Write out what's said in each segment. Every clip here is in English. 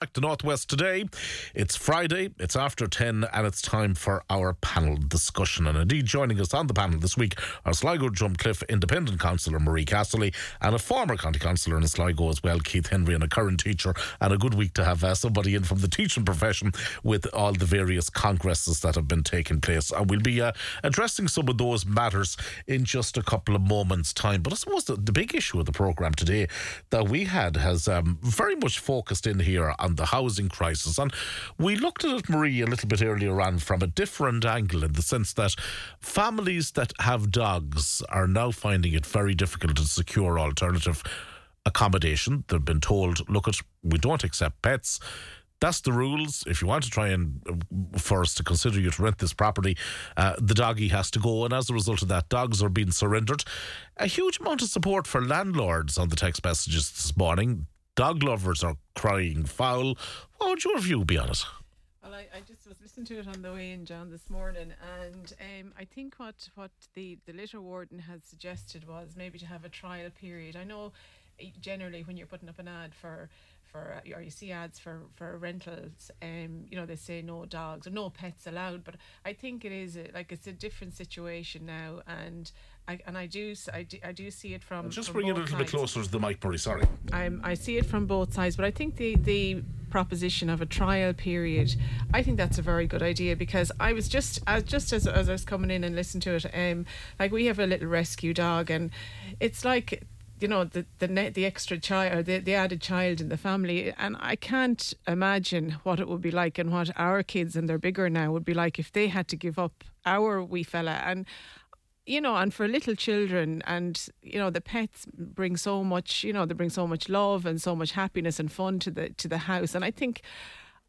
Back to Northwest today. It's Friday, it's after 10, and it's time for our panel discussion. And indeed, joining us on the panel this week are Sligo Drumcliffe Independent Councillor Marie Casserly and a former County Councillor in Sligo as well, Keith Henry, and a current teacher. And a good week to have uh, somebody in from the teaching profession with all the various congresses that have been taking place. And we'll be uh, addressing some of those matters in just a couple of moments' time. But I suppose the, the big issue of the programme today that we had has um, very much focused in here on the housing crisis. And we looked at it, Marie, a little bit earlier on from a different angle in the sense that families that have dogs are now finding it very difficult to secure alternative accommodation. They've been told, look, at we don't accept pets. That's the rules. If you want to try and uh, for us to consider you to rent this property, uh, the doggy has to go. And as a result of that, dogs are being surrendered. A huge amount of support for landlords on the text messages this morning. Dog lovers are crying foul. What would your view be on it? Well, I, I just was listening to it on the way in, John, this morning, and um, I think what, what the, the litter warden had suggested was maybe to have a trial period. I know eh, generally when you're putting up an ad for for uh, or you see ads for for rentals um you know they say no dogs or no pets allowed but i think it is a, like it's a different situation now and I, and I do, I do, I do see it from. Just from bring it a little bit sides. closer to the mic, Marie. Sorry. I'm, I see it from both sides, but I think the the proposition of a trial period, I think that's a very good idea because I was just as just as, as I was coming in and listening to it, um, like we have a little rescue dog, and it's like you know the the net the extra child or the, the added child in the family and i can't imagine what it would be like and what our kids and they're bigger now would be like if they had to give up our wee fella and you know, and for little children, and you know, the pets bring so much. You know, they bring so much love and so much happiness and fun to the to the house. And I think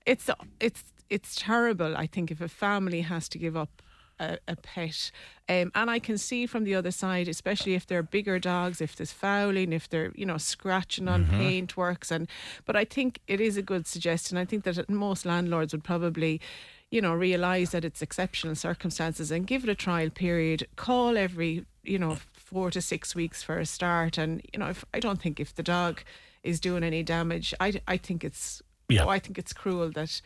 it's it's it's terrible. I think if a family has to give up a, a pet, um, and I can see from the other side, especially if they're bigger dogs, if there's fouling, if they're you know scratching on paint works, and but I think it is a good suggestion. I think that most landlords would probably you know, realise that it's exceptional circumstances and give it a trial period. Call every, you know, four to six weeks for a start. And, you know, if I don't think if the dog is doing any damage, I, I think it's, Yeah. oh, I think it's cruel that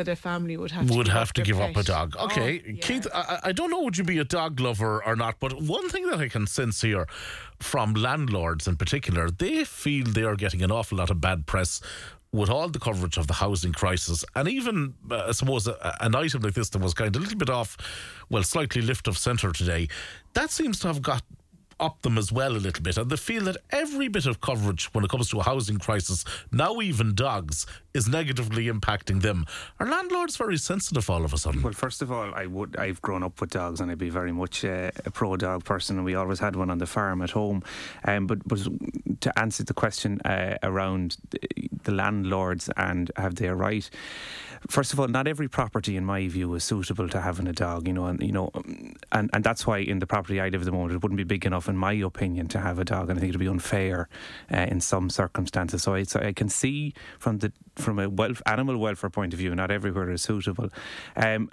that a family would have to would give have up to give up a pet. dog. Oh, Okay, yeah. Keith, I, I don't know would you be a dog lover or not, but one thing that I can sense here from landlords in particular, they feel they are getting an awful lot of bad press with all the coverage of the housing crisis, and even uh, I suppose a, an item like this that was kind of a little bit off, well, slightly lift of centre today, that seems to have got up them as well a little bit, and they feel that every bit of coverage when it comes to a housing crisis, now even dogs, is negatively impacting them. Are landlords very sensitive all of a sudden? Well, first of all, I would I've grown up with dogs, and I'd be very much uh, a pro dog person, and we always had one on the farm at home. Um, but but to answer the question uh, around the- landlords and have they a right? First of all, not every property, in my view, is suitable to having a dog. You know, and you know, and and that's why in the property I live at the moment, it wouldn't be big enough, in my opinion, to have a dog, and I think it'd be unfair uh, in some circumstances. So I, so I can see from the from a welf- animal welfare point of view, not everywhere is suitable. Um,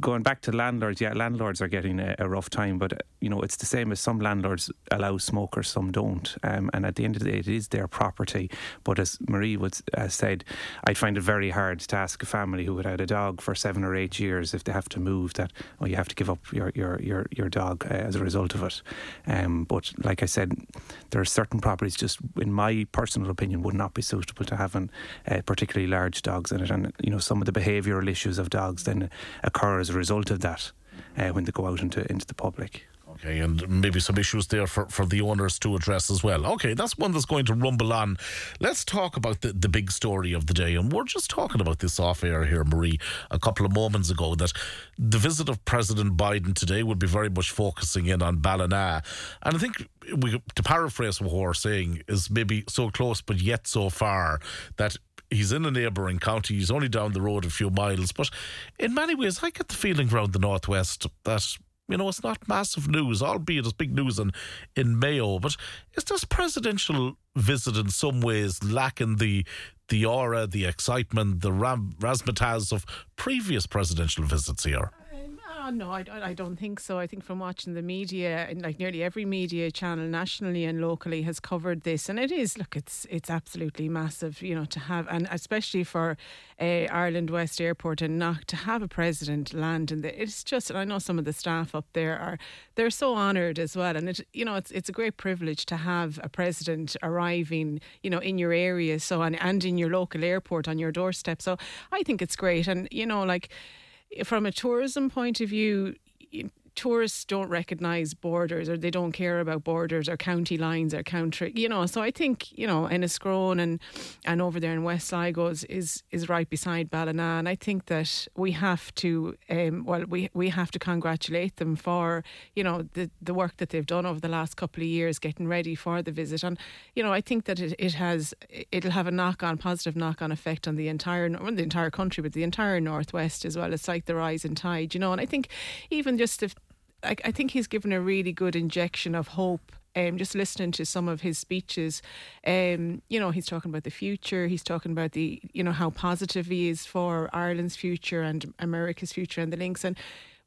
going back to landlords, yeah, landlords are getting a, a rough time, but you know it's the same as some landlords allow smokers, some don't, um, and at the end of the day, it is their property. But as Marie would uh, said, I'd find it very hard to ask a family who had had a dog for seven or eight years if they have to move that oh you have to give up your your your, your dog uh, as a result of it. Um, but like I said, there are certain properties just, in my personal opinion, would not be suitable to having uh, particularly large dogs in it, and you know some of the behavioural issues of dogs then occur as a result of that uh, when they go out into into the public. Okay, and maybe some issues there for, for the owners to address as well. Okay, that's one that's going to rumble on. Let's talk about the, the big story of the day. And we're just talking about this off air here, Marie, a couple of moments ago, that the visit of President Biden today would be very much focusing in on Ballina. And I think, we, to paraphrase what we're saying, is maybe so close but yet so far that he's in a neighbouring county. He's only down the road a few miles. But in many ways, I get the feeling around the Northwest that you know, it's not massive news, albeit it's big news in, in Mayo. But is this presidential visit in some ways lacking the the aura, the excitement, the ram, razzmatazz of previous presidential visits here? Uh, no, I, I don't think so. I think from watching the media, and like nearly every media channel nationally and locally has covered this, and it is look, it's it's absolutely massive, you know, to have, and especially for uh, Ireland West Airport and not to have a president land, and it's just, and I know some of the staff up there are they're so honoured as well, and it you know it's it's a great privilege to have a president arriving, you know, in your area, so and and in your local airport on your doorstep. So I think it's great, and you know, like from a tourism point of view, tourists don't recognise borders or they don't care about borders or county lines or country, you know. So I think you know Enniscrone and and over there in West Sligo is is, is right beside Ballina, and I think that we have to um, well we we have to congratulate them for you know the the work that they've done over the last couple of years getting ready for the visit, and you know I think that it, it has it'll have a knock on positive knock on effect on the entire well, the entire country, but the entire northwest as well. It's like the rising tide, you know, and I think even just if I, I think he's given a really good injection of hope um, just listening to some of his speeches, um, you know, he's talking about the future. He's talking about the, you know, how positive he is for Ireland's future and America's future and the links. And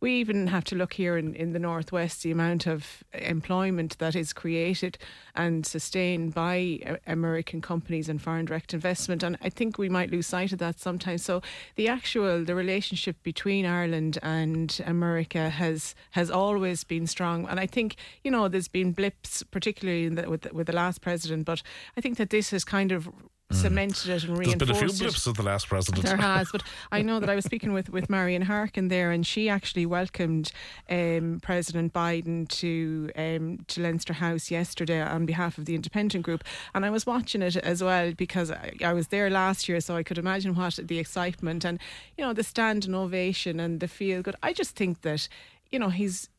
we even have to look here in, in the northwest the amount of employment that is created and sustained by uh, American companies and foreign direct investment. And I think we might lose sight of that sometimes. So the actual the relationship between Ireland and America has has always been strong. And I think you know there's been blips, particularly the, with the, with the last president, but I think that this has kind of. Cemented it and reinforced There's been a few blips of the last president. There has, but I know that I was speaking with, with Marian Harkin there, and she actually welcomed um, President Biden to um, to Leinster House yesterday on behalf of the Independent Group, and I was watching it as well because I, I was there last year, so I could imagine what the excitement and you know the standing ovation and the feel good. I just think that you know he's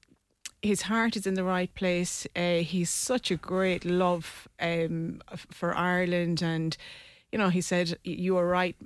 his heart is in the right place. Uh, he's such a great love um, for Ireland, and you know, he said you were right.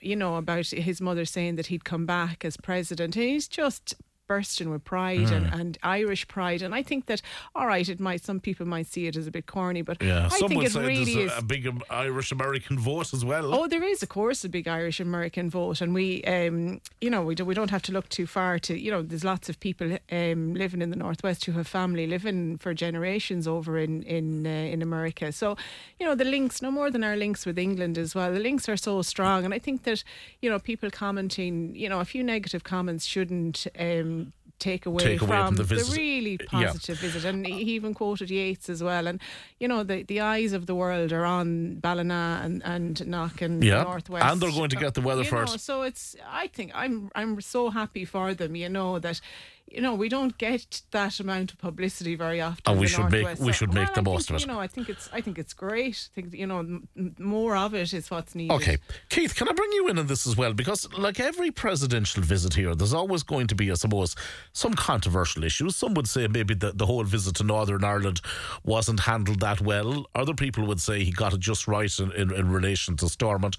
You know about his mother saying that he'd come back as president. He's just bursting with pride mm. and, and Irish pride. And I think that, all right, it might some people might see it as a bit corny, but yeah, I think it really there's is a, a big Irish American vote as well. Oh, there is, of course, a big Irish American vote, and we, um, you know, we do, we don't have to look too far to, you know, there's lots of people um, living in the northwest who have family living for generations over in in uh, in America. So, you know, the links no more than our links with England as well. The links are so strong, and I think that you know people commenting, you know, a few negative comments shouldn't. Um, take away, take away from, from the, the, really positive yeah. visit. And he even quoted Yeats as well. And, you know, the, the eyes of the world are on Ballina and, and Knock and yeah. Northwest. And they're going to get the weather you first. Know, so it's, I think, I'm, I'm so happy for them, you know, that you know, we don't get that amount of publicity very often. And we should Northwest. make we should so, make well, the I most think, of it. You know, I think it's I think it's great. I think you know, m- more of it is what's needed. Okay, Keith, can I bring you in on this as well? Because like every presidential visit here, there's always going to be, I suppose, some controversial issues. Some would say maybe the, the whole visit to Northern Ireland wasn't handled that well. Other people would say he got it just right in, in, in relation to Stormont.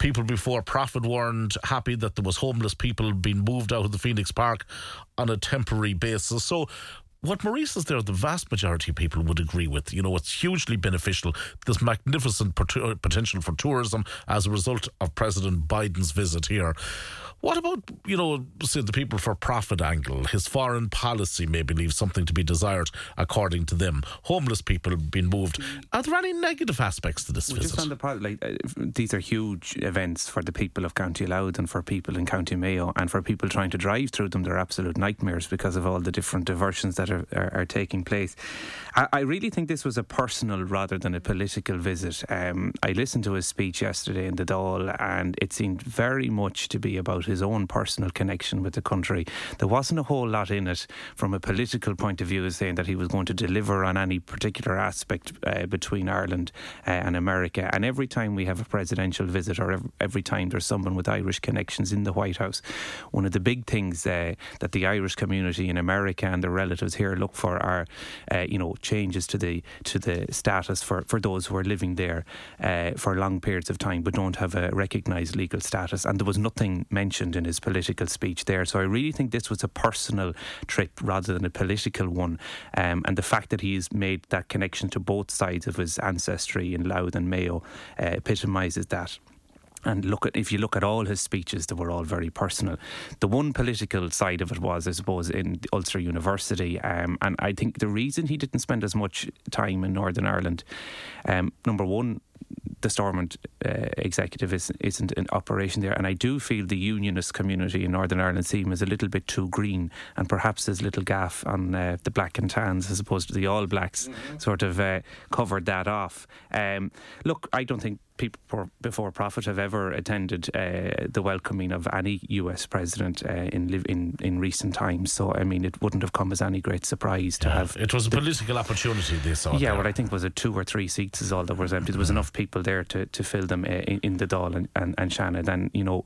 People before Profit weren't happy that there was homeless people being moved out of the Phoenix Park on a temporary basis. So what Maurice is there, the vast majority of people would agree with. You know, it's hugely beneficial. This magnificent uh, potential for tourism as a result of President Biden's visit here. What about, you know, say the people for profit angle? His foreign policy maybe leaves something to be desired, according to them. Homeless people being moved. Are there any negative aspects to this well, visit? Just on the like, uh, these are huge events for the people of County Louth and for people in County Mayo, and for people trying to drive through them, they're absolute nightmares because of all the different diversions that are, are, are taking place. I, I, really think this was a personal rather than a political visit. Um, I listened to his speech yesterday in the Dáil, and it seemed very much to be about his own personal connection with the country. There wasn't a whole lot in it from a political point of view, saying that he was going to deliver on any particular aspect uh, between Ireland uh, and America. And every time we have a presidential visit, or every, every, time there's someone with Irish connections in the White House, one of the big things uh, that the Irish community in America and their relatives here look for are, uh, you know, changes to the to the status for, for those who are living there uh, for long periods of time but don't have a recognised legal status. And there was nothing mentioned in his political speech there. So I really think this was a personal trip rather than a political one. Um, and the fact that he's made that connection to both sides of his ancestry in Louth and Mayo uh, epitomises that. and look at if you look at all his speeches, they were all very personal. The one political side of it was, I suppose, in Ulster University, um, and I think the reason he didn't spend as much time in Northern Ireland, um, number one, the Stormont uh, executive is, isn't in operation there. And I do feel the unionist community in Northern Ireland see him as a little bit too green and perhaps his little gaffe on uh, the black and tans as opposed to the All Blacks mm-hmm. sort of uh, covered that off. Um, look, I don't think people before profit have ever attended uh, the welcoming of any US president uh, in, in in recent times. So I mean, it wouldn't have come as any great surprise to yeah, have. It was a political opportunity they saw. Yeah, there. what I think was it two or three seats is all that was empty. There was enough people there to, to fill them uh, in, in the Dáil and, and, and Shannon. And you know,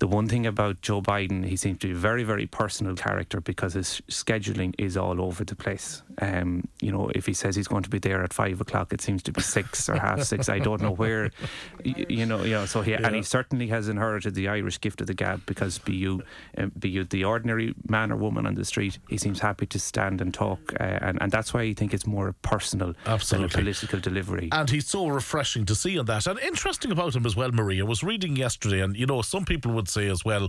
the one thing about Joe Biden, he seems to be a very very personal character because his scheduling is all over the place. Um, you know, if he says he's going to be there at five o'clock, it seems to be six or half six. I don't know where you know, you know. So he yeah. and he certainly has inherited the Irish gift of the gab because be you, um, be you the ordinary man or woman on the street, he seems happy to stand and talk, uh, and and that's why I think it's more personal Absolutely. than a political delivery. And he's so refreshing to see on that, and interesting about him as well. Maria was reading yesterday, and you know, some people would say as well,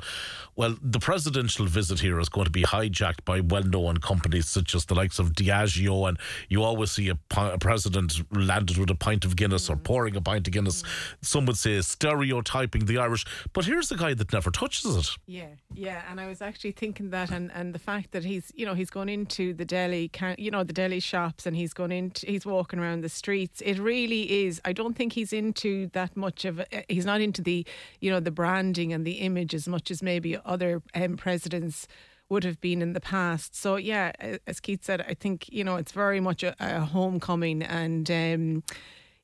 well, the presidential visit here is going to be hijacked by well-known companies such as the likes of Diageo, and you always see a, a president landed with a pint of Guinness or pouring a pint of Guinness. Some would say stereotyping the Irish, but here's the guy that never touches it. Yeah, yeah, and I was actually thinking that, and and the fact that he's you know he's gone into the deli, you know the deli shops, and he's gone into he's walking around the streets. It really is. I don't think he's into that much of. He's not into the you know the branding and the image as much as maybe other um, presidents would have been in the past. So yeah, as Keith said, I think you know it's very much a, a homecoming and. Um,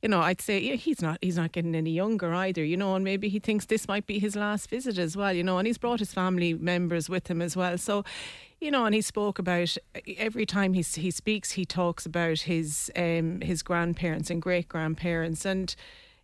you know, I'd say yeah, he's not he's not getting any younger either, you know, and maybe he thinks this might be his last visit as well, you know, and he's brought his family members with him as well. So, you know, and he spoke about every time he he speaks, he talks about his um his grandparents and great grandparents and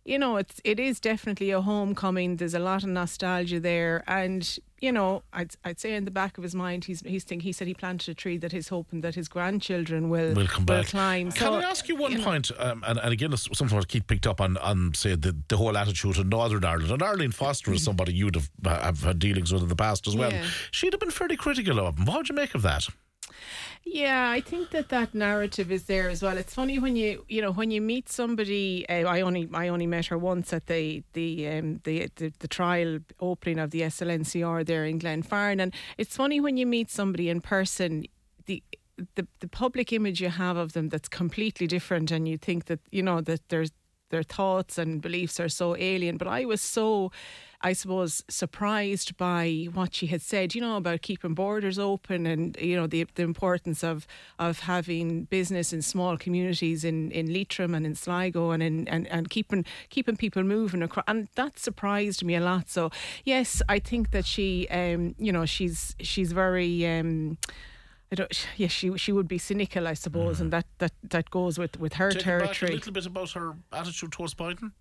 you know, it's it is definitely a homecoming. There's a lot of nostalgia there, and you know, I'd I'd say in the back of his mind, he's he's thinking. He said he planted a tree that he's hoping that his grandchildren will will come will back. climb. Can I ask you one you point? Um, and, and again, something what Keith picked up on on say the, the whole attitude in Northern Ireland. And Arlene Foster is somebody you'd have have had dealings with in the past as well. Yeah. She'd have been fairly critical of him. What would you make of that? Yeah, I think that that narrative is there as well. It's funny when you you know when you meet somebody. Uh, I only I only met her once at the the um the, the, the trial opening of the SLNCR there in Glenfarne, and it's funny when you meet somebody in person. The the the public image you have of them that's completely different, and you think that you know that there's their thoughts and beliefs are so alien. But I was so I suppose, surprised by what she had said, you know, about keeping borders open and, you know, the, the importance of, of having business in small communities in, in Leitrim and in Sligo and, in, and, and keeping, keeping people moving across. And that surprised me a lot. So, yes, I think that she, um, you know, she's, she's very, um, I don't. Yes, she she would be cynical, I suppose, mm. and that, that, that goes with, with her Take territory. a little bit about her attitude towards Biden.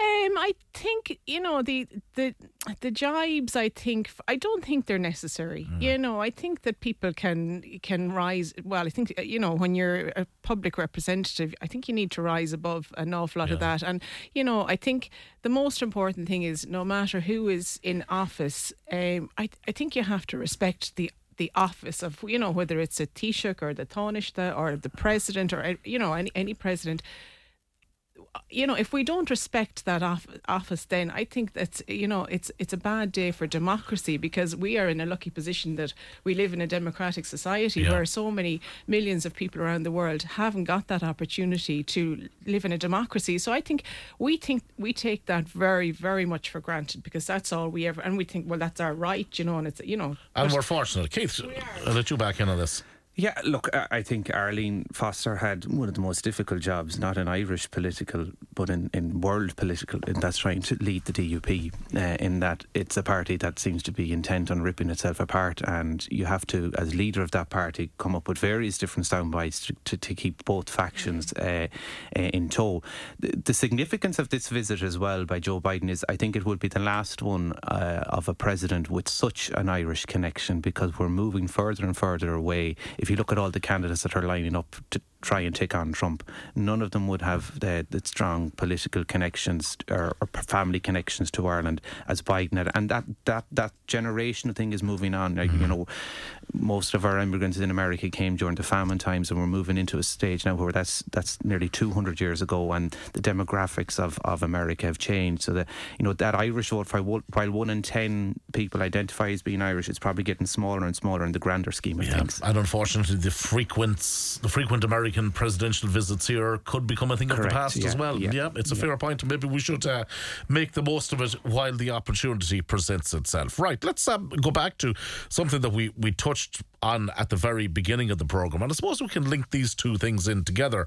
Um, I think you know the the the jibes. I think I don't think they're necessary. Mm. You know, I think that people can can rise. Well, I think you know when you're a public representative, I think you need to rise above an awful lot yeah. of that. And you know, I think the most important thing is no matter who is in office, um, I I think you have to respect the the office of you know whether it's a Taoiseach or the Taoiseach or the president or you know any any president you know, if we don't respect that office, then I think that's you know it's it's a bad day for democracy because we are in a lucky position that we live in a democratic society yeah. where so many millions of people around the world haven't got that opportunity to live in a democracy. So I think we think we take that very very much for granted because that's all we ever and we think well that's our right, you know, and it's you know. And we're fortunate, Keith. I'll let you back in on this. Yeah, look, I think Arlene Foster had one of the most difficult jobs, not in Irish political, but in, in world political, and that's trying to lead the DUP, uh, in that it's a party that seems to be intent on ripping itself apart, and you have to, as leader of that party, come up with various different soundbites to, to, to keep both factions uh, uh, in tow. The, the, significance of this visit as well by Joe Biden is I think it would be the last one uh, of a president with such an Irish connection because we're moving further and further away. If if you look at all the candidates that are lining up to, try and take on Trump. None of them would have the, the strong political connections or, or, family connections to Ireland as Biden had. And that, that, that generational thing is moving on. Mm-hmm. You know, most of our immigrants in America came during the famine times, and we're moving into a stage now where that's that's nearly 200 years ago, and the demographics of, of America have changed. So that you know that Irish vote, while one in ten people identify as being Irish, it's probably getting smaller and smaller in the grander scheme of yeah, things. And unfortunately, the frequent the frequent American presidential visits here could become a thing Correct, of the past yeah, as well. Yeah, yeah it's a fair point. Maybe we should uh, make the most of it while the opportunity presents itself. Right. Let's um, go back to something that we we touched on at the very beginning of the program, and I suppose we can link these two things in together.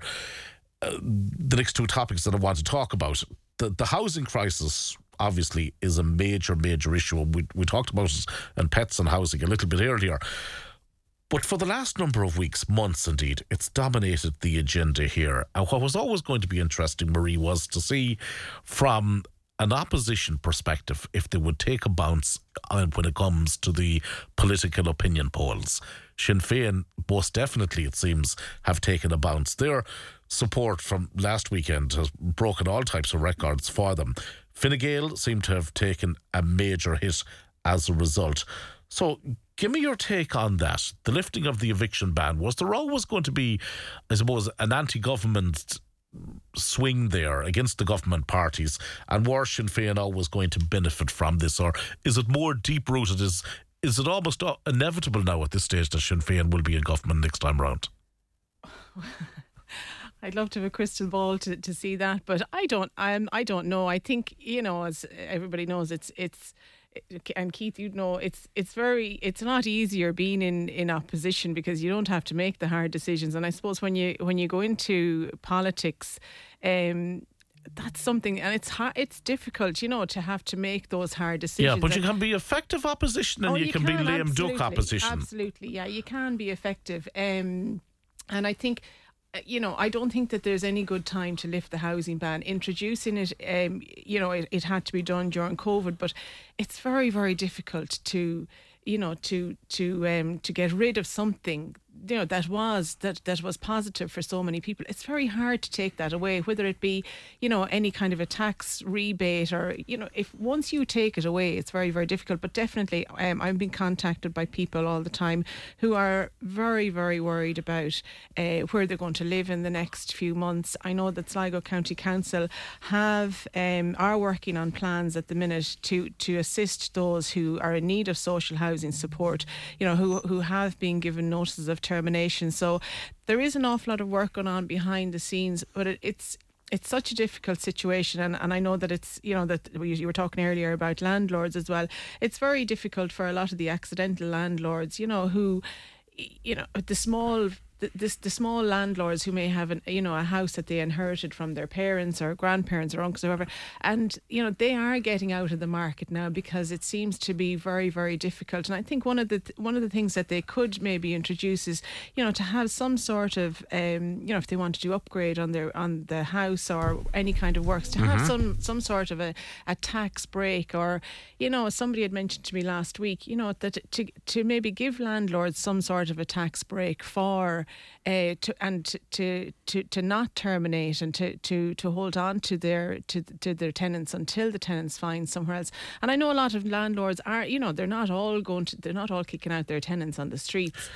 Uh, the next two topics that I want to talk about the the housing crisis obviously is a major major issue. We we talked about it and pets and housing a little bit earlier. But for the last number of weeks, months indeed, it's dominated the agenda here. And what was always going to be interesting, Marie, was to see from an opposition perspective if they would take a bounce when it comes to the political opinion polls. Sinn Féin, most definitely, it seems, have taken a bounce. Their support from last weekend has broken all types of records for them. Fine Gael seem to have taken a major hit as a result. So, give me your take on that. The lifting of the eviction ban was there always going to be, I suppose, an anti-government swing there against the government parties, and were Sinn Féin always going to benefit from this, or is it more deep rooted? Is is it almost uh, inevitable now at this stage that Sinn Féin will be in government next time round? I'd love to have a crystal ball to, to see that, but I don't. I'm. I don't know. I think you know, as everybody knows, it's it's and Keith, you'd know, it's it's very it's not easier being in in opposition because you don't have to make the hard decisions. And I suppose when you when you go into politics, um, that's something, and it's hard, it's difficult, you know, to have to make those hard decisions. Yeah, but you can be effective opposition, and oh, you, you, can, can, be lame duck opposition. Absolutely, yeah, you can be effective. Um, and I think you know, I don't think that there's any good time to lift the housing ban. Introducing it, um, you know, it, it had to be done during COVID, but it's very, very difficult to, you know, to to um, to get rid of something you know that was that that was positive for so many people. It's very hard to take that away whether it be you know any kind of a tax rebate or you know if once you take it away it's very very difficult. But definitely um, i've been contacted by people all the time who are very very worried about uh, where they're going to live in the next few months. I know that sligo county council have um, are working on plans at the minute to to assist those who are in need of social housing support you know who who have been given notices of termination. So there is an awful lot of work going on behind the scenes, but it, it's it's such a difficult situation and, and I know that it's you know that you were talking earlier about landlords as well it's very difficult for a lot of the accidental landlords you know who you know the small the, this, the small landlords who may have an you know a house that they inherited from their parents or grandparents or uncles or whatever, and you know they are getting out of the market now because it seems to be very very difficult. And I think one of the th- one of the things that they could maybe introduce is you know to have some sort of um, you know if they want to do upgrade on their on the house or any kind of works to mm-hmm. have some some sort of a, a tax break or you know somebody had mentioned to me last week you know that to to maybe give landlords some sort of a tax break for uh, to, and to, to to not terminate and to, to, to hold on to their to, to their tenants until the tenants find somewhere else. And I know a lot of landlords are, you know, they're not all going to, they're not all kicking out their tenants on the streets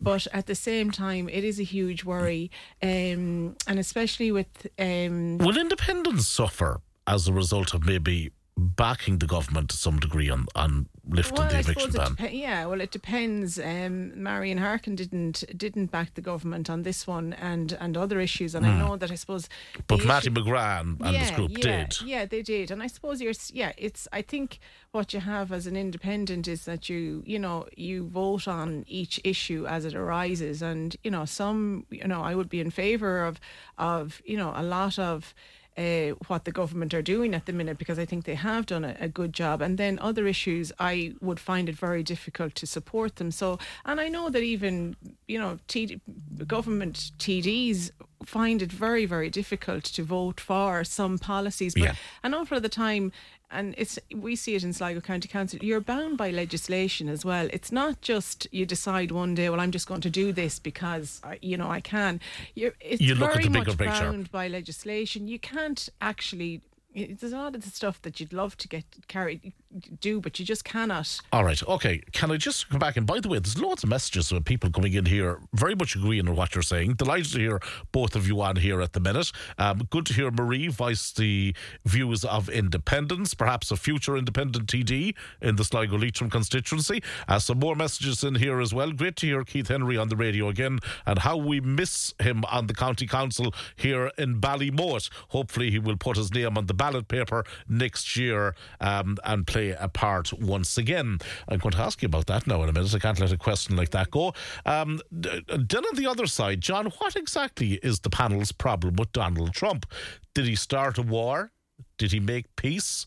but at the same time, it is a huge worry, um, and especially with. Um, Will independents suffer as a result of maybe backing the government to some degree on, on lifting well, the eviction ban. Dep- yeah, well, it depends. Um, Marian Harkin didn't didn't back the government on this one and and other issues, and mm. I hmm. know that I suppose. But Mattie McGrath and, and yeah, this group yeah, did. Yeah, they did, and I suppose you're. Yeah, it's. I think what you have as an independent is that you you know you vote on each issue as it arises, and you know some you know I would be in favour of of you know a lot of uh, what the government are doing at the minute because I think they have done a, a, good job. And then other issues, I would find it very difficult to support them. So, and I know that even you know, T- government TDs find it very, very difficult to vote for some policies. But Yeah. an awful lot of the time, and it's we see it in Sligo County Council, you're bound by legislation as well. It's not just you decide one day, well, I'm just going to do this because I, you know I can. You're, it's You look at very the bigger much picture. bound by legislation. You can't actually. There's a lot of the stuff that you'd love to get carried do, but you just cannot. All right, okay. Can I just come back? And by the way, there's loads of messages of people coming in here, very much agreeing with what you're saying. Delighted to hear both of you on here at the minute. Um, good to hear Marie voice the views of independence, perhaps a future independent TD in the Sligo Leitrim constituency. Uh, some more messages in here as well. Great to hear Keith Henry on the radio again and how we miss him on the county council here in Ballymote. Hopefully, he will put his name on the ballot paper next year um, and play a part once again. I'm going to ask you about that now in a minute. I can't let a question like that go. Um, then on the other side, John, what exactly is the panel's problem with Donald Trump? Did he start a war? Did he make peace?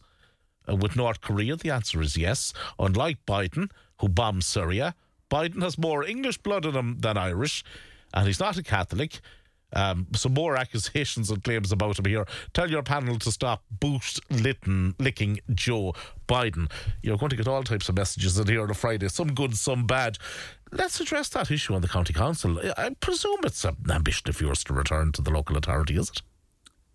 Uh, with North Korea? The answer is yes. Unlike Biden, who bombed Syria, Biden has more English blood in him than Irish, and he's not a Catholic. Um, some more accusations and claims about him here. Tell your panel to stop boot litten, licking Joe Biden. You're going to get all types of messages in here on a Friday, some good, some bad. Let's address that issue on the county council. I presume it's an ambition of yours to return to the local authority, is it?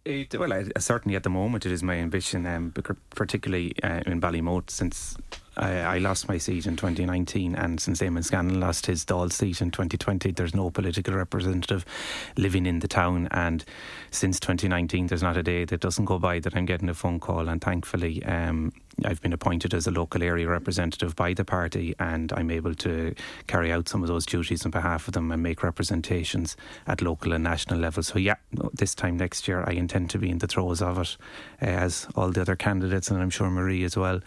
It, well, I, certainly at the moment it is my ambition, um, particularly uh, in Ballymote, since I, lost my seat in 2019, and since Eamon Scanlon lost his Dáil seat in 2020, there's no political representative living in the town. And since 2019, there's not a day that doesn't go by that I'm getting a phone call. And thankfully, um, I've been appointed as a local area representative by the party, and I'm able to carry out some of those duties on behalf of them and make representations at local and national level. So, yeah, this time next year, I intend to be in the throes of it, uh, as all the other candidates, and I'm sure Marie as well,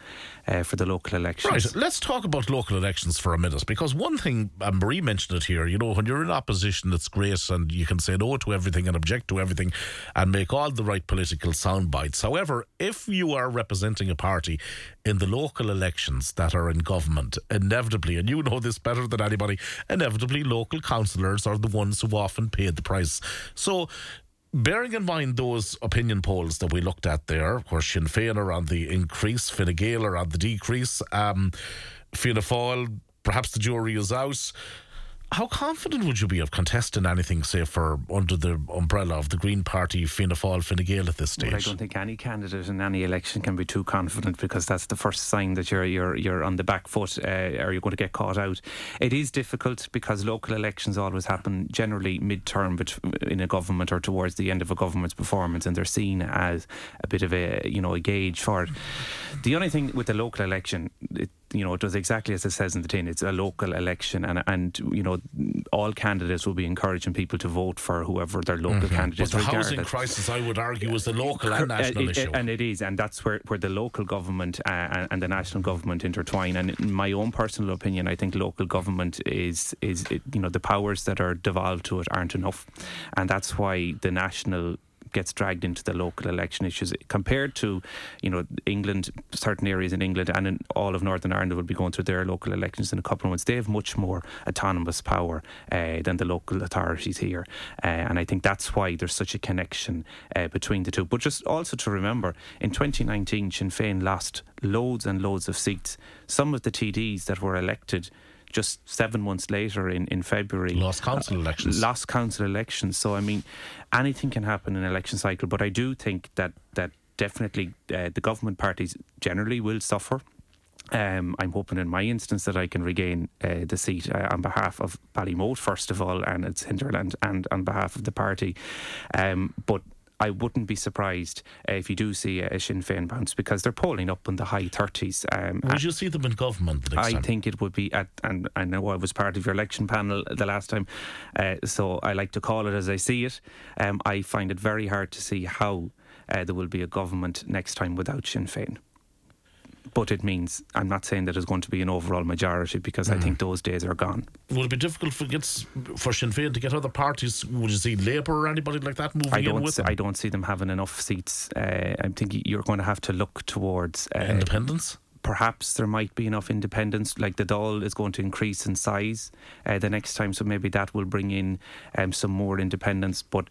uh, for the local elections. Right, let's talk about local elections for a minute because one thing, Marie mentioned it here, you know, when you're in opposition, it's great and you can say no to everything and object to everything and make all the right political sound bites. However, if you are representing a party in the local elections that are in government, inevitably, and you know this better than anybody, inevitably local councillors are the ones who often pay the price. So, Bearing in mind those opinion polls that we looked at there, where Sinn Féin are on the increase, Fine Gael are on the decrease, um, Fianna Fáil, perhaps the jury is out. How confident would you be of contesting anything, say, for under the umbrella of the Green Party, Fianna Fáil, Fine Gael at this Well, I don't think any candidate in any election can be too confident because that's the first sign that you're you're you're on the back foot uh, or you're going to get caught out. It is difficult because local elections always happen generally mid-term, but in a government or towards the end of a government's performance, and they're seen as a bit of a you know a gauge for it. The only thing with the local election, it, you know, it does exactly as it says in the tin. It's a local election, and and you know, all candidates will be encouraging people to vote for whoever their local candidate Mm-hmm. But is. the housing crisis, I would argue, is a local and uh, national it- issue. And it is, and that's where, where the local government uh, and, and the national government intertwine. And in my own personal opinion, I think local government is is it, you know the powers that are devolved to it aren't enough, and that's why the national gets dragged into the local election issues. Compared to you know England certain areas in England and in all of Northern Ireland will be going through their local elections in a couple of months. They have much more autonomous power uh, than the local authorities here. Uh, and I think that's why there's such a connection uh, between the two. But just also to remember in 2019 Sinn Féin lost loads and loads of seats. Some of the TDs that were elected just seven months later in, in February Lost council elections. lost council elections. So I mean, anything can happen in an election cycle. But I do think that that definitely uh, the government parties generally will suffer. Um, I'm hoping in my instance that I can regain uh, the seat uh, on behalf of Ballymote, first of all, and its hinterland, and on behalf of the party. Um, but I wouldn't be surprised uh, if you do see a Sinn Féin bounce because they're polling up in the high 30s. Um, would you see them in government I time? think it would be at, and I know I was part of your election panel the last time, uh, so I like to call it as I see it. Um, I find it very hard to see how uh, there will be a government next time without Sinn Féin. But it means I'm not saying that there's going to be an overall majority because I think those days are gone. Would it be difficult for, gets, for Sinn Féin to get other parties? Would you see Labour or anybody like that moving I in don't. with See, them? I don't see them having enough seats. Uh, I think you're going to have to look towards uh, Independence? perhaps there might be enough independence. Like the Dáil is going to increase in size uh, the next time, so maybe that will bring in um, some more independence. But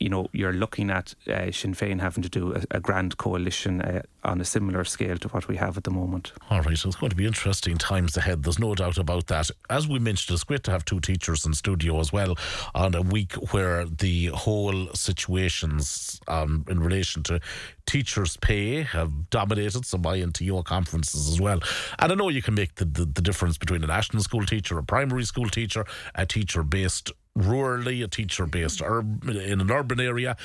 you know, you're looking at uh, Sinn Féin having to do a, a grand coalition uh, on a similar scale to what we have at the moment. All right, so it's going to be interesting times ahead. There's no doubt about that. As we mentioned, it's great to have two teachers in studio as well on a week where the whole situations um, in relation to teachers' pay have dominated So some INTO your conferences as well. And I know you can make the, the, the difference between a national school teacher, a primary school teacher, a teacher based rurally, a teacher based in an urban area.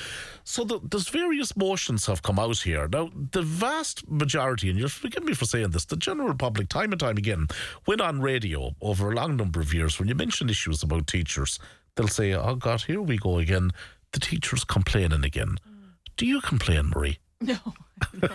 So the, there's various motions have come out here. Now, the vast majority, and you'll forgive me for saying this, the general public, time and time again, when on radio over a long number of years, when you mention issues about teachers, they'll say, oh God, here we go again. The teacher's complaining again. Mm. Do you complain, Marie? No, no.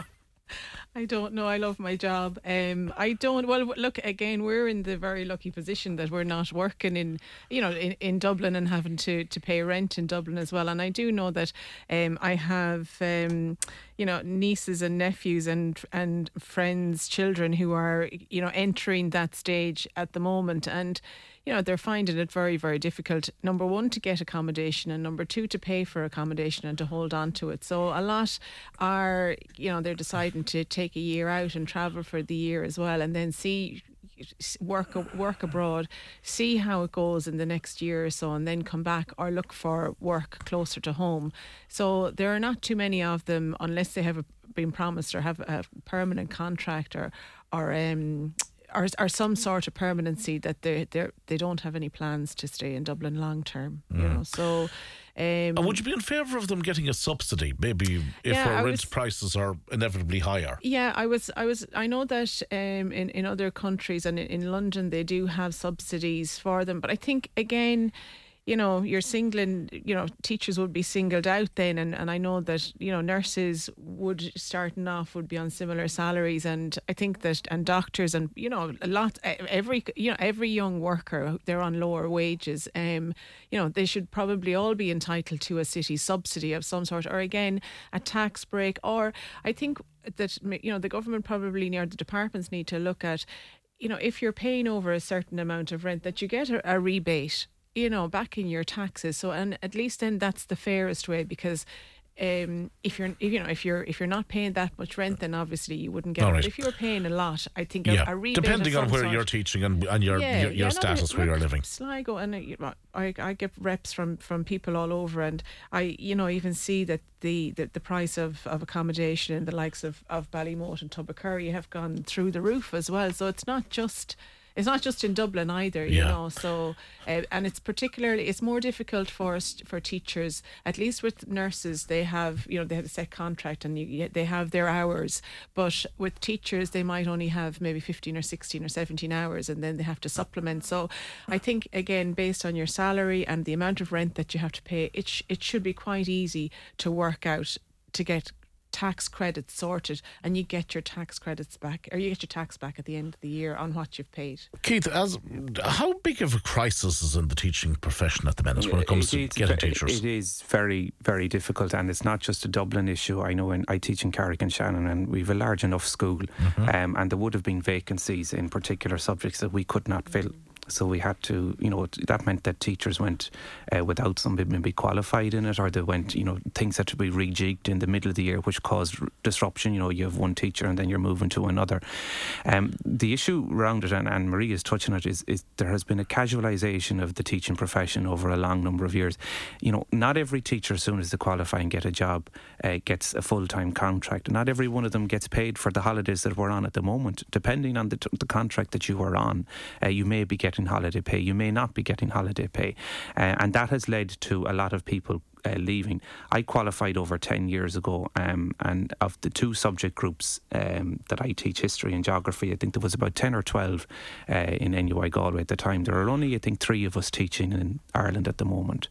I don't know. I love my job. Um, I don't. Well, look again. We're in the very lucky position that we're not working in, you know, in, in Dublin and having to to pay rent in Dublin as well. And I do know that um, I have, um, you know, nieces and nephews and and friends, children who are, you know, entering that stage at the moment, and you know, they're finding it very, very difficult. Number one, to get accommodation, and number two, to pay for accommodation and to hold on to it. So a lot are, you know, they're deciding to take a year out and travel for the year as well, and then see work work abroad, see how it goes in the next year or so, and then come back or look for work closer to home. So there are not too many of them unless they have been promised or have a permanent contract or or um, or, or some sort of permanency that they they they don't have any plans to stay in Dublin long term. Mm. You know, so. Um, and would you be in favour of them getting a subsidy, maybe if yeah, our rent was, prices are inevitably higher? Yeah, I was, I was, I know that um, in in other countries and in, in London they do have subsidies for them, but I think again you know, you're singling, you know, teachers would be singled out then. And, and I know that, you know, nurses would starting off would be on similar salaries. And I think that, and doctors and, you know, a lot, every, you know, every young worker, they're on lower wages. Um, you know, they should probably all be entitled to a city subsidy of some sort, or again, a tax break. Or I think that, you know, the government probably near the departments need to look at, you know, if you're paying over a certain amount of rent, that you get a, a rebate you know, back in your taxes. So, and at least then that's the fairest way because um, if you're you know if you're if you're not paying that much rent, then obviously you wouldn't get All it. Right. If you're paying a lot, I think yeah. a, a depending on where sort, you're teaching and, and your yeah, your, your yeah, status where you're living. Sligo and uh, I I get reps from from people all over, and I you know even see that the the, the price of, of accommodation in the likes of of Ballymote and Tubbercurry have gone through the roof as well. So it's not just it's not just in Dublin either, you yeah. know. So, uh, and it's particularly it's more difficult for us for teachers. At least with nurses, they have you know they have a set contract and you, they have their hours. But with teachers, they might only have maybe fifteen or sixteen or seventeen hours, and then they have to supplement. So, I think again, based on your salary and the amount of rent that you have to pay, it sh- it should be quite easy to work out to get tax credits sorted and you get your tax credits back or you get your tax back at the end of the year on what you've paid. Keith, as how big of a crisis is in the teaching profession at the minute when it comes it to getting teachers? It is very, very difficult and it's not just a Dublin issue. I know in, I teach in Carrick-on-Shannon and we've a large enough school mm-hmm. um, and there would have been vacancies in particular subjects that we could not fill. So we had to, you know, that meant that teachers went uh, without some maybe qualified in it, or they went, you know, things had to be rejigged in the middle of the year, which caused disruption. You know, you have one teacher and then you're moving to another. Um, the issue around it, and, and Marie is touching it, is, is there has been a casualisation of the teaching profession over a long number of years. You know, not every teacher, as soon as they qualify and get a job, uh, gets a full time contract. Not every one of them gets paid for the holidays that we're on at the moment. Depending on the, t- the contract that you are on, uh, you may be getting getting holiday pay, you may not be getting holiday pay. Uh, and that has led to a lot of people uh, leaving. I qualified over 10 years ago, um, and of the two subject groups um, that I teach, history and geography, I think there was about 10 or 12 uh, in NUI Galway at the time. There are only, I think, three of us teaching in Ireland at the moment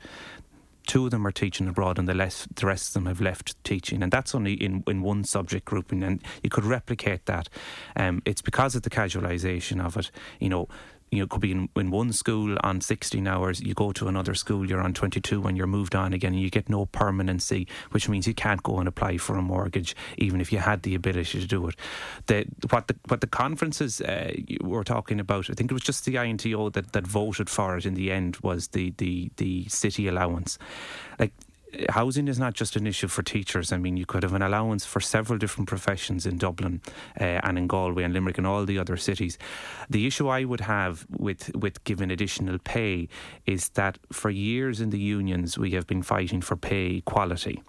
two of them are teaching abroad and the, less, the rest of them have left teaching and that's only in, in one subject grouping and you could replicate that um, it's because of the casualisation of it you know you know, could be in, in one school on 16 hours, you go to another school, you're on 22 when you're moved on again, and you get no permanency, which means you can't go and apply for a mortgage, even if you had the ability to do it. The, what the what the conferences uh, were talking about, I think it was just the INTO that, that voted for it in the end, was the, the, the city allowance. Like, housing is not just an issue for teachers. I mean, you could have an allowance for several different professions in Dublin uh, and in Galway and Limerick and all the other cities. The issue I would have with with giving additional pay is that for years in the unions we have been fighting for pay equality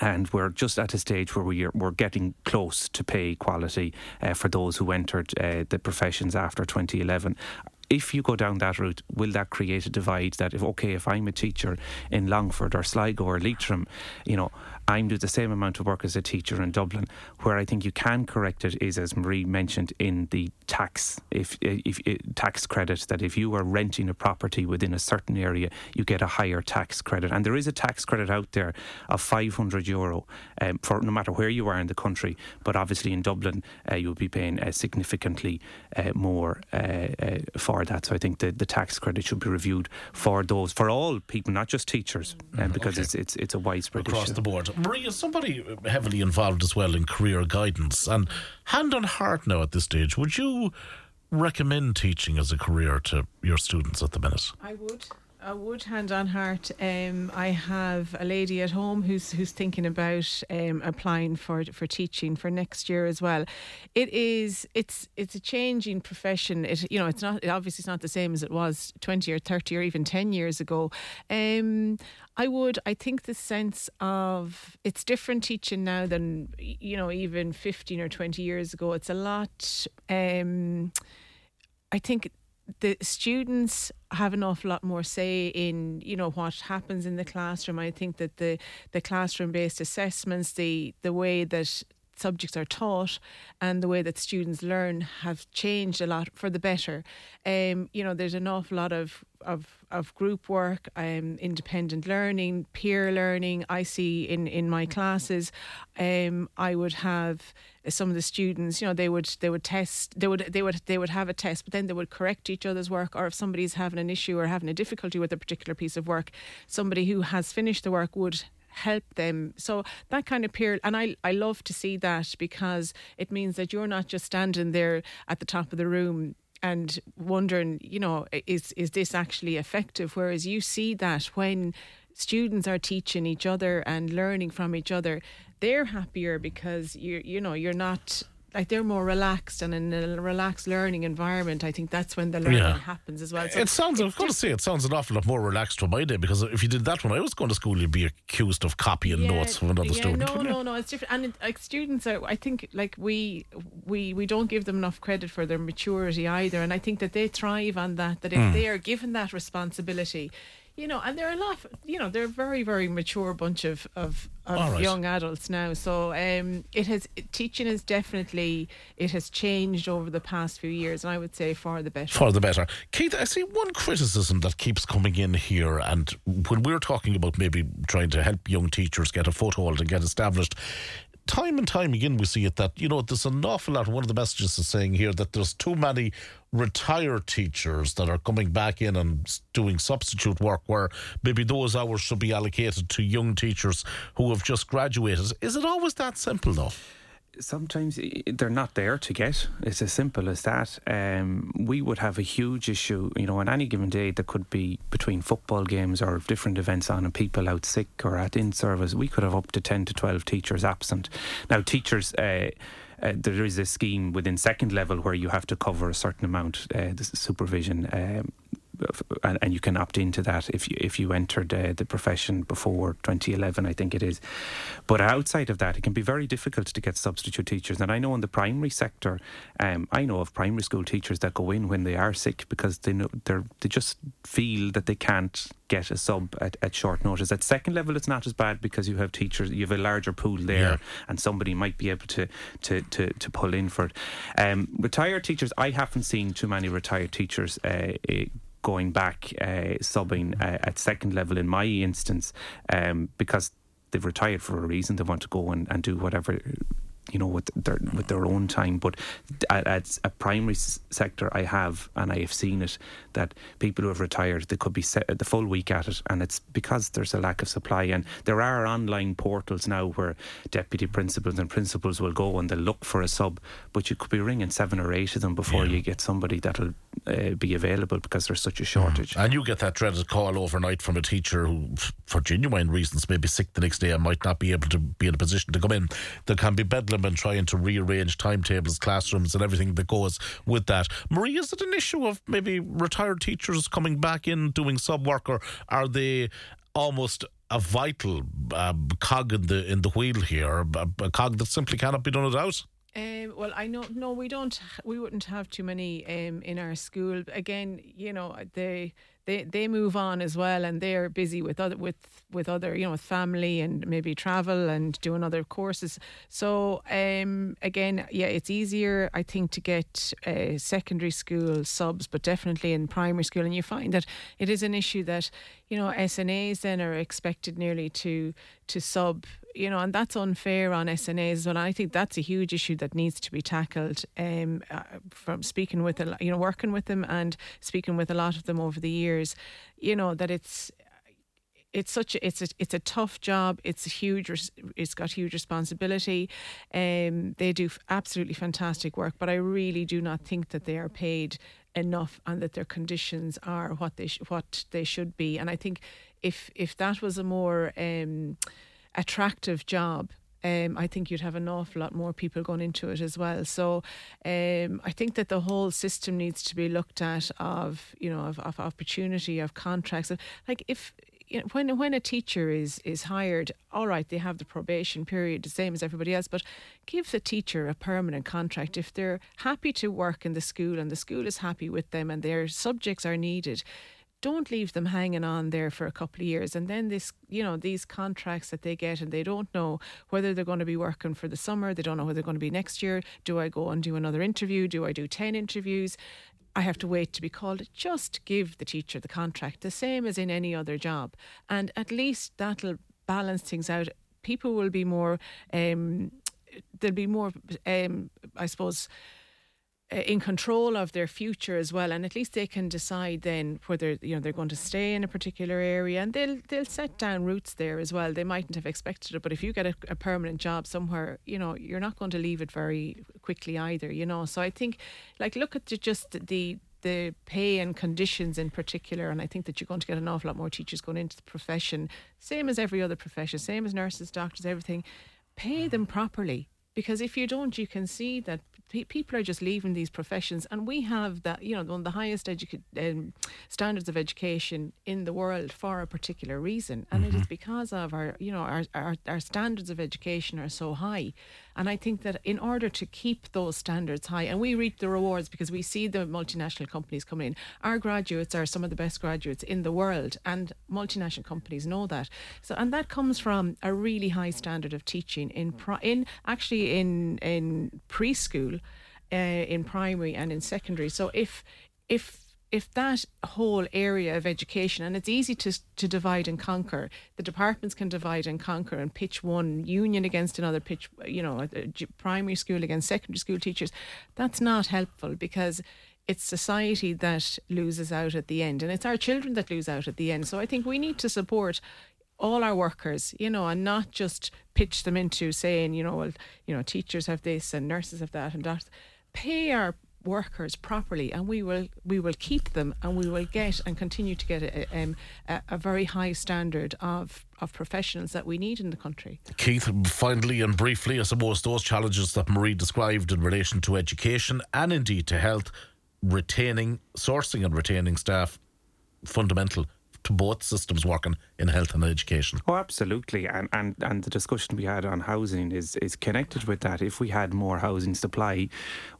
and we're just at a stage where we're, we're getting close to pay equality uh, for those who entered uh, the professions after 2011 if you go down that route, will that create a divide that if okay, if I'm a teacher in Longford or Sligo or Leitrim, you know, I'm doing the same amount of work as a teacher in Dublin. Where I think you can correct it is, as Marie mentioned, in the tax if, if, if tax credit that if you are renting a property within a certain area, you get a higher tax credit, and there is a tax credit out there of 500 euro um, for no matter where you are in the country. But obviously in Dublin, uh, you'll be paying uh, significantly uh, more uh, uh, for that. So I think the, the tax credit should be reviewed for those for all people, not just teachers, mm, because okay. it's it's it's a widespread across issue. the board. Marie, somebody heavily involved as well in career guidance. And hand on heart now at this stage, would you recommend teaching as a career to your students at the minute? I would. I would hand on heart. Um, I have a lady at home who's who's thinking about um, applying for for teaching for next year as well. It is it's it's a changing profession. It you know it's not obviously it's not the same as it was twenty or thirty or even ten years ago. Um, I would. I think the sense of it's different teaching now than you know even fifteen or twenty years ago. It's a lot. Um, I think the students have an awful lot more say in you know what happens in the classroom. I think that the the classroom based assessments, the the way that subjects are taught and the way that students learn have changed a lot for the better. Um, you know, there's an awful lot of of, of group work, um, independent learning, peer learning. I see in, in my classes, um, I would have some of the students, you know, they would they would test, they would they would they would have a test, but then they would correct each other's work. Or if somebody's having an issue or having a difficulty with a particular piece of work, somebody who has finished the work would help them. So that kind of peer, and I, I love to see that because it means that you're not just standing there at the top of the room and wondering, you know, is is this actually effective? Whereas you see that when students are teaching each other and learning from each other, they're happier because you you know you're not like they're more relaxed and in a relaxed learning environment, I think that's when the learning yeah. happens as well. So it sounds, I've got to say, it sounds an awful lot more relaxed from my day because if you did that when I was going to school, you'd be accused of copying yeah, notes from another yeah, student. No, no, no, it's different. And it, like students are, I think, like we, we, we don't give them enough credit for their maturity either. And I think that they thrive on that, that if mm. they are given that responsibility, you know, and they're a lot, you know, they're a very, very mature bunch of, of, of right. young adults now. So um, it has, teaching is definitely, it has changed over the past few years, and I would say for the better. For the better. Keith, I see one criticism that keeps coming in here, and when we're talking about maybe trying to help young teachers get a foothold and get established, time and time again we see it that you know there's an awful lot one of the messages is saying here that there's too many retired teachers that are coming back in and doing substitute work where maybe those hours should be allocated to young teachers who have just graduated is it always that simple though sometimes they're not there to get. It's as simple as that. Um, we would have a huge issue, you know, on any given day that could be between football games or different events on and people out sick or at in service. We could have up to 10 to 12 teachers absent. Now, teachers. Uh, uh, there is a scheme within second level where you have to cover a certain amount, uh, supervision um, and, and, you can opt into that if you if you entered uh, the profession before 2011, I think it is. But outside of that, it can be very difficult to get substitute teachers. And I know in the primary sector, um, I know of primary school teachers that go in when they are sick because they know they're they just feel that they can't get a sub at, at short notice. At second level, it's not as bad because you have teachers, you have a larger pool there, yeah. and somebody might be able to to to, to pull in for it. Um, retired teachers, I haven't seen too many retired teachers. Uh, going back uh, subbing uh, at second level in my instance um, because they've retired for a reason. They want to go and, and do whatever you know, with their with their own time. But at, a primary sector, I have and I have seen it that people who have retired they could be set the full week at it, and it's because there's a lack of supply. And there are online portals now where deputy principals and principals will go and they'll look for a sub, but you could be ringing seven or eight of them before yeah. you get somebody that'll uh, be available because there's such a shortage. And you get that dreaded call overnight from a teacher who, for genuine reasons, may be sick the next day and might not be able to be in a position to come in. There can be bedlam and trying to rearrange timetables, classrooms, and everything that goes with that. Marie, is it an issue of maybe retired teachers coming back in doing sub work, or are they almost a vital uh, cog in the in the wheel here, a, a cog that simply cannot be done without? Um, well, I know no, we don't. We wouldn't have too many um, in our school. Again, you know, they they they move on as well, and they're busy with other with with other you know with family and maybe travel and doing other courses. So um, again, yeah, it's easier I think to get uh, secondary school subs, but definitely in primary school, and you find that it is an issue that you know SNAs then are expected nearly to to sub you know, and that's unfair on SNAs. And I think that's a huge issue that needs to be tackled. Um, uh, from speaking with, a, you know, working with them and speaking with a lot of them over the years, you know, that it's it's such a, it's a it's a tough job. It's a huge. It's got huge responsibility. Um, they do absolutely fantastic work, but I really do not think that they are paid enough and that their conditions are what they sh- what they should be. And I think if if that was a more um, attractive job, um, I think you'd have an awful lot more people going into it as well. So um, I think that the whole system needs to be looked at of you know of, of opportunity of contracts. Like if you know, when when a teacher is is hired, all right, they have the probation period, the same as everybody else, but give the teacher a permanent contract if they're happy to work in the school and the school is happy with them and their subjects are needed don't leave them hanging on there for a couple of years and then this you know these contracts that they get and they don't know whether they're going to be working for the summer they don't know whether they're going to be next year do i go and do another interview do i do 10 interviews I have to wait to be called. Just give the teacher the contract, the same as in any other job. And at least that'll balance things out. People will be more, um, there'll be more, um, I suppose, Uh, in control of their future as well, and at least they can decide then whether you know they're going to stay in a particular area, and they'll they'll set down roots there as well. They mightn't have expected it, but if you get a, a permanent job somewhere, you know you're not going to leave it very quickly either. You know, so I think like look at the, just the the pay and conditions in particular. And I think that you're going to get an awful lot more teachers going into the profession, same as every other profession, same as nurses, doctors, everything. Pay them properly because if you don't, you can see that people are just leaving these professions, and we have that you know one of the highest educa- um, standards of education in the world for a particular reason, and mm-hmm. it is mm-hmm. because of our you know our, our our standards of education are so high, and I think that in order to keep those standards high, and we reap the rewards because we see the multinational companies coming in. Our graduates are some of the best graduates in the world, and multinational companies know that. So, and that comes from a really high standard of teaching in in actually in in preschool, uh, in primary, and in secondary. So if if if that whole area of education, and it's easy to to divide and conquer, the departments can divide and conquer and pitch one union against another, pitch you know, primary school against secondary school teachers. That's not helpful because it's society that loses out at the end, and it's our children that lose out at the end. So I think we need to support all our workers, you know, and not just pitch them into saying, you know, well, you know, teachers have this and nurses have that and doctors. Pay our workers properly and we will we will keep them and we will get and continue to get a, um, a, a, very high standard of of professionals that we need in the country. Keith, finally and briefly, I suppose those challenges that Marie described in relation to education and indeed to health, retaining, sourcing and retaining staff, fundamental to both systems working in health and education. Oh, absolutely. And, and, and the discussion we had on housing is, is connected with that. If we had more housing supply,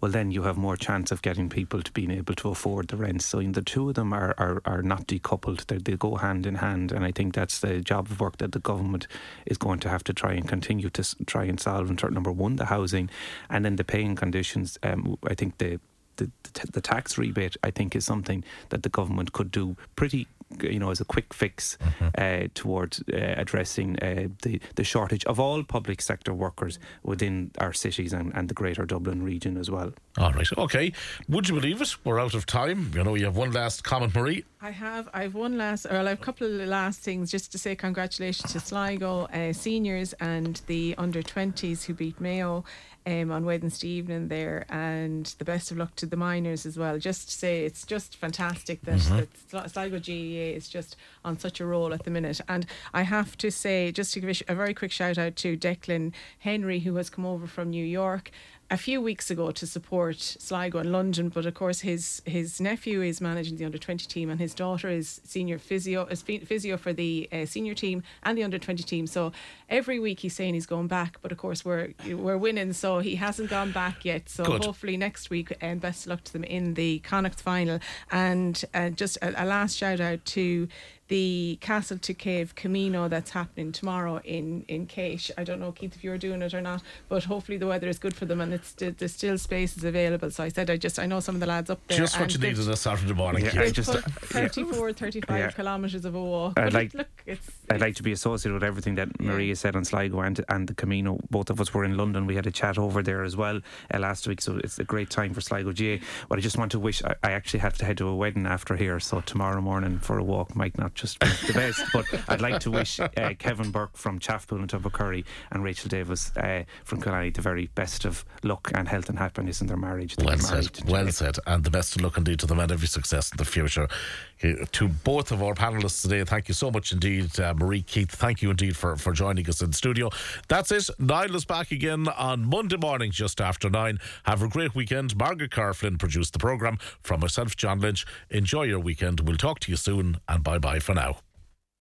well, then you have more chance of getting people to being able to afford the rent. So the two of them are, are, are not decoupled, They're, they go hand in hand. And I think that's the job of work that the government is going to have to try and continue to try and solve. In terms, number one, the housing, and then the paying conditions. Um, I think the, the, the, tax rebate, I think, is something that the government could do pretty you know, as a quick fix uh, towards uh, addressing uh, the the shortage of all public sector workers within our cities and, and the Greater Dublin region as well. All right. Okay. Would you believe it? We're out of time. You know, you have one last comment, Marie. I have. I have one last, Well, I have a couple of last things just to say congratulations to Sligo uh, seniors and the under 20s who beat Mayo um, on Wednesday evening there, and the best of luck to the minors as well. Just to say it's just fantastic that, that Sligo GAA is just on such a roll at the minute. And I have to say, just to give a, sh- a very quick shout out to Declan Henry, who has come over from New York a few weeks ago to support Sligo and London, but of course his his nephew is managing the under twenty team, and his daughter is senior physio is physio for the uh, senior team and the under twenty team. So every week he's saying he's going back, but of course we're we're winning, so he hasn't gone back yet. So Good. hopefully next week, and best of luck to them in the Connacht final. And uh, just a, a last shout out to the Castle to Cave Camino that's happening tomorrow in in Keash. I don't know Keith if you're doing it or not, but hopefully the weather is good for them and it's st- there's still spaces available. So I said I just I know some of the lads up there. Just what you they've- needed a Saturday morning. Yeah, I just- put yeah. Uh, 34, 35 Yeah. kilometres of a walk. I'd But like- look, it's, I'd like to be associated with everything that Marie said on Sligo and, and the Camino. Both of us were in London. We had a chat over there as well uh, last week, so it's a great time for Sligo GAA. But I just want to wish I, I actually have to head to a wedding after here, so tomorrow morning for a walk might not just be the best. But I'd like to wish uh, Kevin Burke from Chaffpool and Tubbercurry and Rachel Davis uh, from Killarney the very best of luck and health and happiness in their marriage. Well said, well July. said, and the best of luck indeed to them and every success in the future. Uh, To both of our panelists today, thank you so much indeed, uh, Marie Keith. Thank you indeed for, for joining us in studio. That's it. Niall is back again on Monday morning just after nine. Have a great weekend. Margaret Carflin produced the programme. From myself, John Lynch. Enjoy your weekend. We'll talk to you soon, and bye bye for now.